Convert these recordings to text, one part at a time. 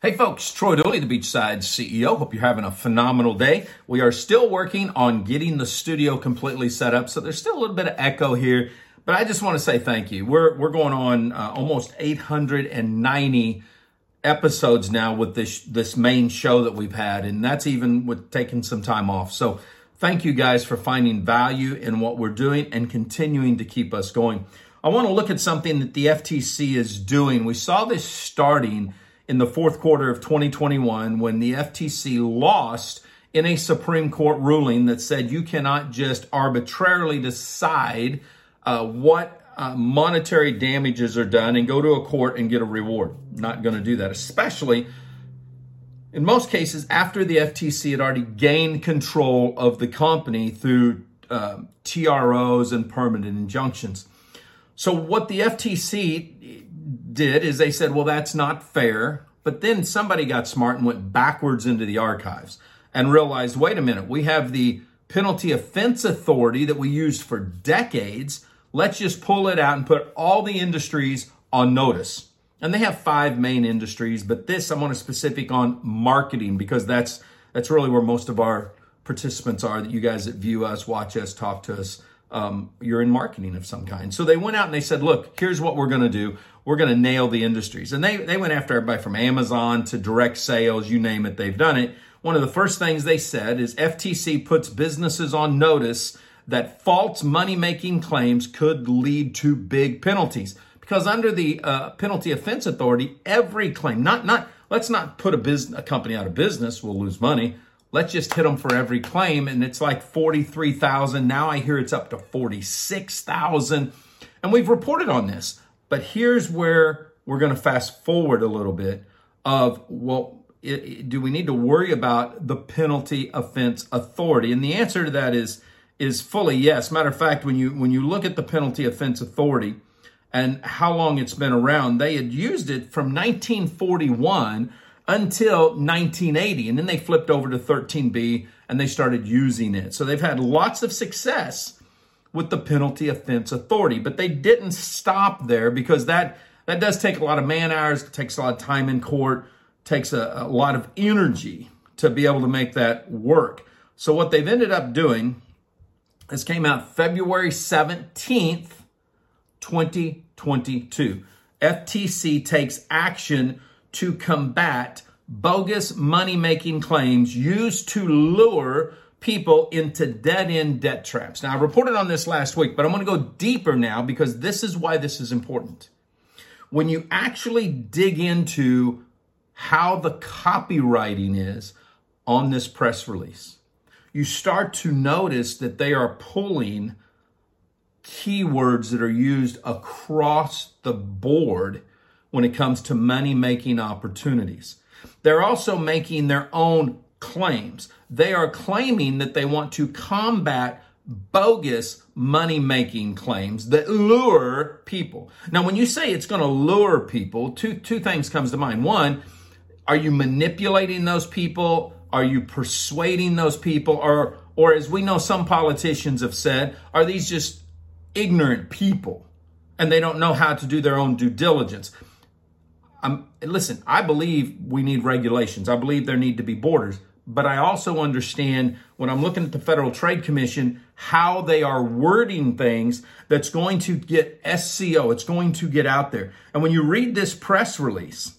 Hey folks, Troy Dooly, the Beachside CEO. Hope you're having a phenomenal day. We are still working on getting the studio completely set up, so there's still a little bit of echo here, but I just want to say thank you. We're we're going on uh, almost 890 episodes now with this this main show that we've had, and that's even with taking some time off. So thank you guys for finding value in what we're doing and continuing to keep us going. I want to look at something that the FTC is doing. We saw this starting in the fourth quarter of 2021 when the FTC lost in a Supreme Court ruling that said you cannot just arbitrarily decide uh, what uh, monetary damages are done and go to a court and get a reward. Not going to do that, especially in most cases after the FTC had already gained control of the company through uh, TROs and permanent injunctions. So, what the FTC did is they said, well, that's not fair. But then somebody got smart and went backwards into the archives and realized, wait a minute, we have the penalty offense authority that we used for decades. Let's just pull it out and put all the industries on notice. And they have five main industries, but this I want to specific on marketing because that's that's really where most of our participants are that you guys that view us, watch us, talk to us um, you're in marketing of some kind. So they went out and they said, look, here's what we're going to do. We're going to nail the industries. And they, they went after everybody from Amazon to direct sales, you name it, they've done it. One of the first things they said is FTC puts businesses on notice that false money making claims could lead to big penalties. Because under the uh, penalty offense authority, every claim, not, not, let's not put a business, a company out of business, we'll lose money let's just hit them for every claim. And it's like 43,000. Now I hear it's up to 46,000. And we've reported on this. But here's where we're going to fast forward a little bit of, well, it, it, do we need to worry about the penalty offense authority? And the answer to that is, is fully yes. Matter of fact, when you, when you look at the penalty offense authority, and how long it's been around. They had used it from 1941 until 1980. And then they flipped over to 13B and they started using it. So they've had lots of success with the penalty offense authority, but they didn't stop there because that, that does take a lot of man hours, takes a lot of time in court, takes a, a lot of energy to be able to make that work. So what they've ended up doing this came out February 17th, 2022. FTC takes action to combat bogus money making claims used to lure people into dead end debt traps. Now, I reported on this last week, but I'm going to go deeper now because this is why this is important. When you actually dig into how the copywriting is on this press release, you start to notice that they are pulling keywords that are used across the board when it comes to money making opportunities. They're also making their own claims. They are claiming that they want to combat bogus money making claims that lure people. Now, when you say it's going to lure people, two, two things comes to mind. One, are you manipulating those people? Are you persuading those people? Or, or as we know some politicians have said, are these just ignorant people and they don't know how to do their own due diligence? Listen, I believe we need regulations. I believe there need to be borders. But I also understand when I'm looking at the Federal Trade Commission, how they are wording things that's going to get SEO, it's going to get out there. And when you read this press release,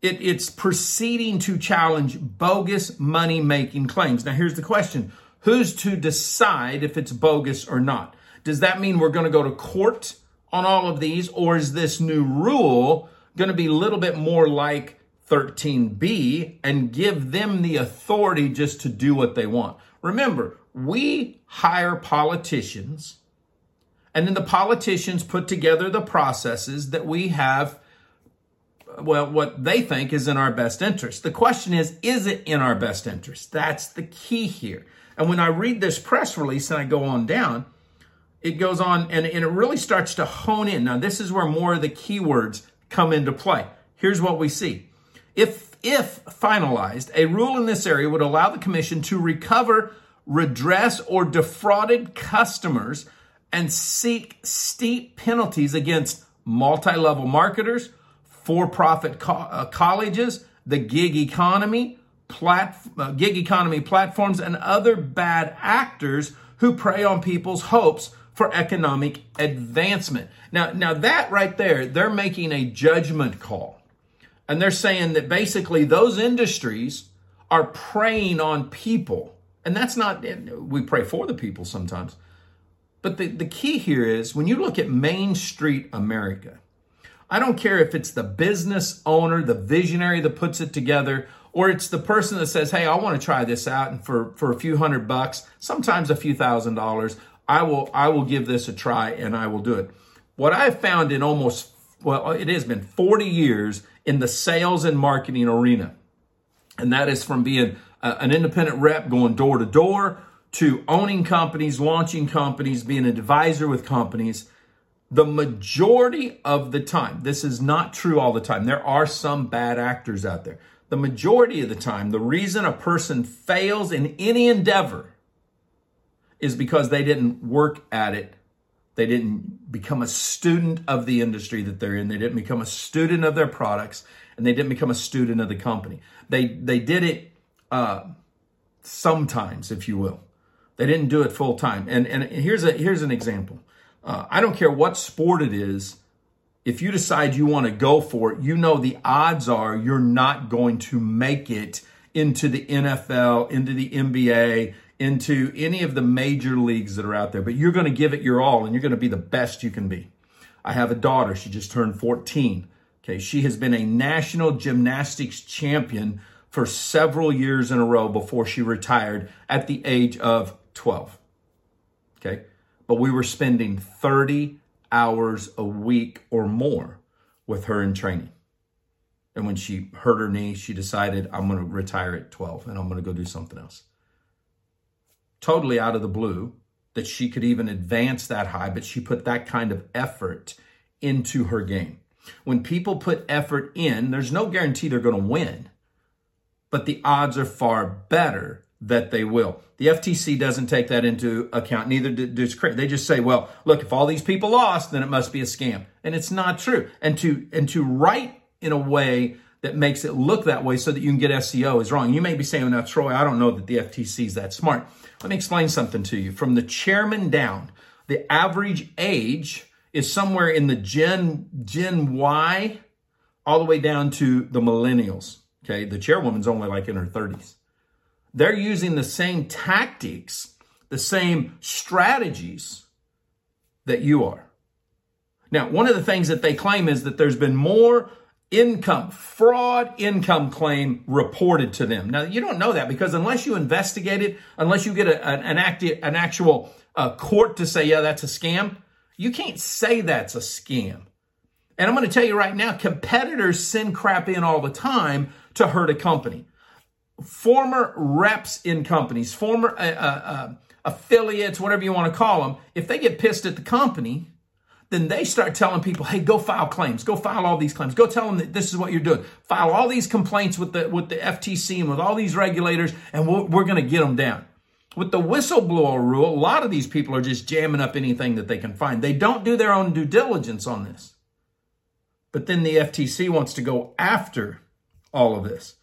it, it's proceeding to challenge bogus money making claims. Now, here's the question Who's to decide if it's bogus or not? Does that mean we're going to go to court on all of these, or is this new rule? Going to be a little bit more like 13B and give them the authority just to do what they want. Remember, we hire politicians, and then the politicians put together the processes that we have, well, what they think is in our best interest. The question is, is it in our best interest? That's the key here. And when I read this press release and I go on down, it goes on and, and it really starts to hone in. Now, this is where more of the keywords come into play. Here's what we see. If, if finalized, a rule in this area would allow the commission to recover, redress, or defrauded customers and seek steep penalties against multi level marketers, for profit co- uh, colleges, the gig economy, plat, uh, gig economy platforms, and other bad actors who prey on people's hopes for economic advancement. Now, now that right there, they're making a judgment call. And they're saying that basically those industries are preying on people. And that's not, we pray for the people sometimes. But the, the key here is when you look at Main Street America, I don't care if it's the business owner, the visionary that puts it together, or it's the person that says, Hey, I want to try this out. And for, for a few hundred bucks, sometimes a few thousand dollars, I will, I will give this a try and I will do it. What I've found in almost, well, it has been 40 years in the sales and marketing arena. And that is from being a, an independent rep going door to door to owning companies, launching companies, being an advisor with companies. The majority of the time, this is not true all the time. There are some bad actors out there. The majority of the time, the reason a person fails in any endeavor is because they didn't work at it. They didn't become a student of the industry that they're in. They didn't become a student of their products and they didn't become a student of the company. They, they did it, uh, sometimes, if you will. They didn't do it full time. And, and here's a, here's an example. Uh, I don't care what sport it is. If you decide you want to go for it, you know the odds are you're not going to make it into the NFL, into the NBA, into any of the major leagues that are out there, but you're going to give it your all and you're going to be the best you can be. I have a daughter. She just turned 14. Okay. She has been a national gymnastics champion for several years in a row before she retired at the age of 12. Okay. But we were spending 30 hours a week or more with her in training. And when she hurt her knee, she decided, I'm going to retire at 12 and I'm going to go do something else totally out of the blue that she could even advance that high, but she put that kind of effort into her game. When people put effort in, there's no guarantee they're going to win, but the odds are far better that they will. The FTC doesn't take that into account. Neither does they just say, "Well, look, if all these people lost, then it must be a scam," and it's not true. And to and to write in a way that makes it look that way so that you can get SEO is wrong. You may be saying, "Now, Troy, I don't know that the FTC is that smart." Let me explain something to you. From the chairman down, the average age is somewhere in the Gen Gen Y all the way down to the millennials. Okay, the chairwoman's only like in her 30s. They're using the same tactics, the same strategies that you are. Now, one of the things that they claim is that there's been more income, fraud income claim reported to them. Now, you don't know that because unless you investigate it, unless you get a, an, an, acti- an actual uh, court to say, yeah, that's a scam, you can't say that's a scam. And I'm going to tell you right now, competitors send crap in all the time to hurt a company. Former reps in companies, former uh, uh, uh affiliates, whatever you want to call them, if they get pissed at the company, then they start telling people, hey, go file claims, go file all these claims, go tell them that this is what you're doing. File all these complaints with the, with the FTC and with all these regulators, and we're, we're going to get them down. With the whistleblower rule, a lot of these people are just jamming up anything that they can find. They don't do their own due diligence on this. But then the FTC wants to go after all of this.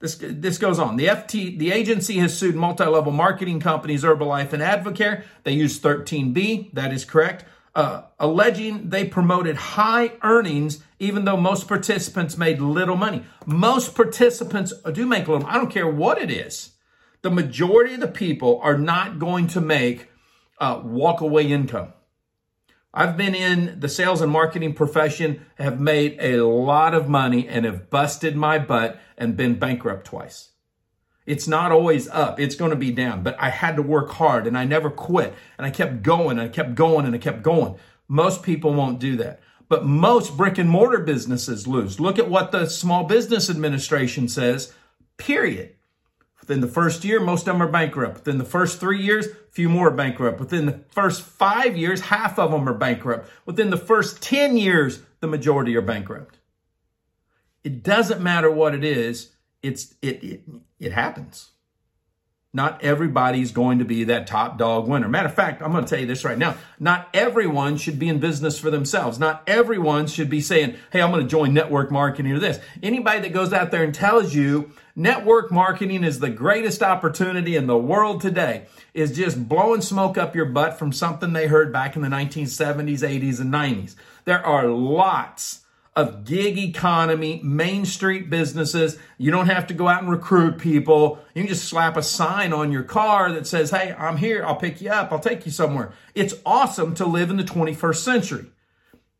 This, this goes on. The FT, the agency has sued multi-level marketing companies Herbalife and Advocare. They use 13B. That is correct uh, alleging they promoted high earnings, even though most participants made little money. Most participants do make little. I don't care what it is. The majority of the people are not going to make uh, walk away income. I've been in the sales and marketing profession, have made a lot of money, and have busted my butt and been bankrupt twice. It's not always up. It's going to be down. But I had to work hard and I never quit. And I kept going and I kept going and I kept going. Most people won't do that. But most brick and mortar businesses lose. Look at what the Small Business Administration says, period. Within the first year, most of them are bankrupt. Within the first three years, a few more are bankrupt. Within the first five years, half of them are bankrupt. Within the first 10 years, the majority are bankrupt. It doesn't matter what it is it's it it, it happens. Not everybody's going to be that top dog winner. Matter of fact, I'm going to tell you this right now. Not everyone should be in business for themselves. Not everyone should be saying, Hey, I'm going to join network marketing or this. Anybody that goes out there and tells you network marketing is the greatest opportunity in the world today is just blowing smoke up your butt from something they heard back in the 1970s, 80s, and 90s. There are lots of gig economy, main street businesses. You don't have to go out and recruit people. You can just slap a sign on your car that says, Hey, I'm here. I'll pick you up. I'll take you somewhere. It's awesome to live in the 21st century.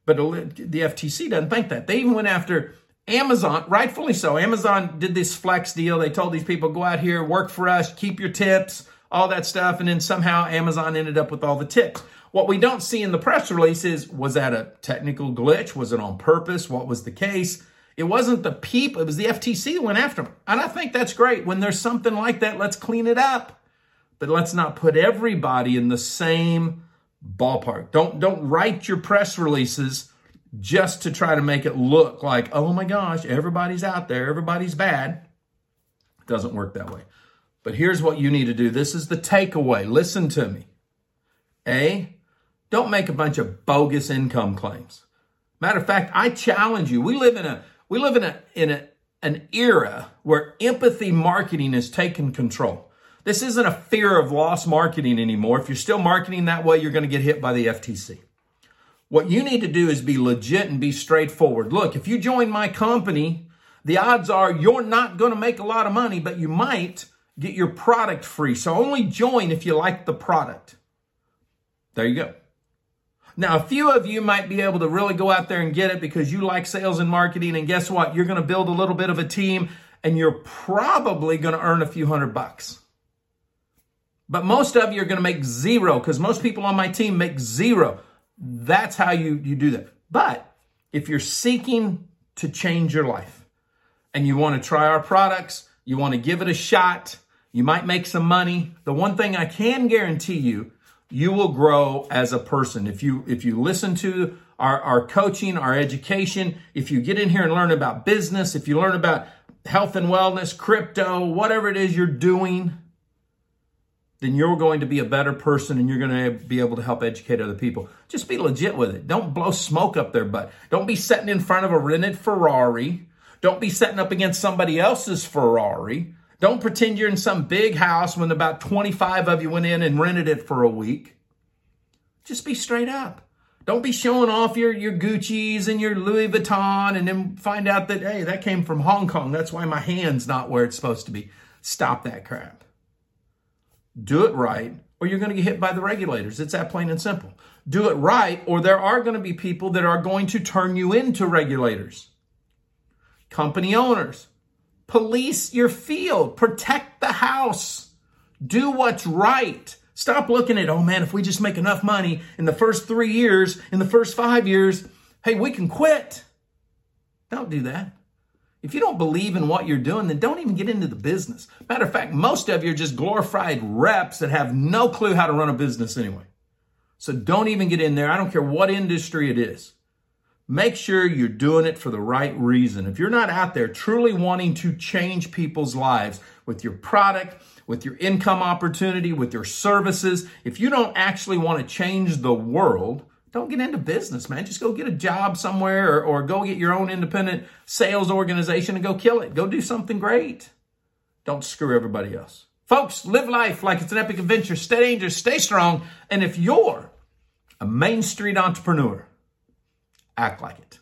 But the FTC doesn't think that. They even went after Amazon, rightfully so. Amazon did this flex deal. They told these people, go out here, work for us, keep your tips, all that stuff. And then somehow Amazon ended up with all the tips. What we don't see in the press release is was that a technical glitch? Was it on purpose? What was the case? It wasn't the peep, it was the FTC that went after them. And I think that's great. When there's something like that, let's clean it up. But let's not put everybody in the same ballpark. Don't don't write your press releases just to try to make it look like, oh my gosh, everybody's out there, everybody's bad. It doesn't work that way. But here's what you need to do. This is the takeaway. Listen to me. A, don't make a bunch of bogus income claims. Matter of fact, I challenge you. We live in a we live in a in a an era where empathy marketing has taken control. This isn't a fear of loss marketing anymore. If you're still marketing that way, you're going to get hit by the FTC. What you need to do is be legit and be straightforward. Look, if you join my company, the odds are you're not going to make a lot of money, but you might get your product free. So only join if you like the product. There you go. Now, a few of you might be able to really go out there and get it because you like sales and marketing. And guess what? You're going to build a little bit of a team and you're probably going to earn a few hundred bucks. But most of you are going to make zero because most people on my team make zero. That's how you, you do that. But if you're seeking to change your life and you want to try our products, you want to give it a shot, you might make some money. The one thing I can guarantee you you will grow as a person. If you, if you listen to our, our coaching, our education, if you get in here and learn about business, if you learn about health and wellness, crypto, whatever it is you're doing, then you're going to be a better person and you're going to be able to help educate other people. Just be legit with it. Don't blow smoke up their butt. Don't be sitting in front of a rented Ferrari. Don't be setting up against somebody else's Ferrari. Don't pretend you're in some big house when about 25 of you went in and rented it for a week. Just be straight up. Don't be showing off your, your Gucci's and your Louis Vuitton and then find out that, hey, that came from Hong Kong. That's why my hand's not where it's supposed to be. Stop that crap. Do it right, or you're going to get hit by the regulators. It's that plain and simple. Do it right, or there are going to be people that are going to turn you into regulators. Company owners, Police your field. Protect the house. Do what's right. Stop looking at, oh man, if we just make enough money in the first three years, in the first five years, hey, we can quit. Don't do that. If you don't believe in what you're doing, then don't even get into the business. Matter of fact, most of you are just glorified reps that have no clue how to run a business anyway. So don't even get in there. I don't care what industry it is. Make sure you're doing it for the right reason. If you're not out there truly wanting to change people's lives with your product, with your income opportunity, with your services, if you don't actually want to change the world, don't get into business, man. Just go get a job somewhere or, or go get your own independent sales organization and go kill it. Go do something great. Don't screw everybody else. Folks, live life like it's an epic adventure. Stay dangerous, stay strong. And if you're a Main Street entrepreneur, act like it.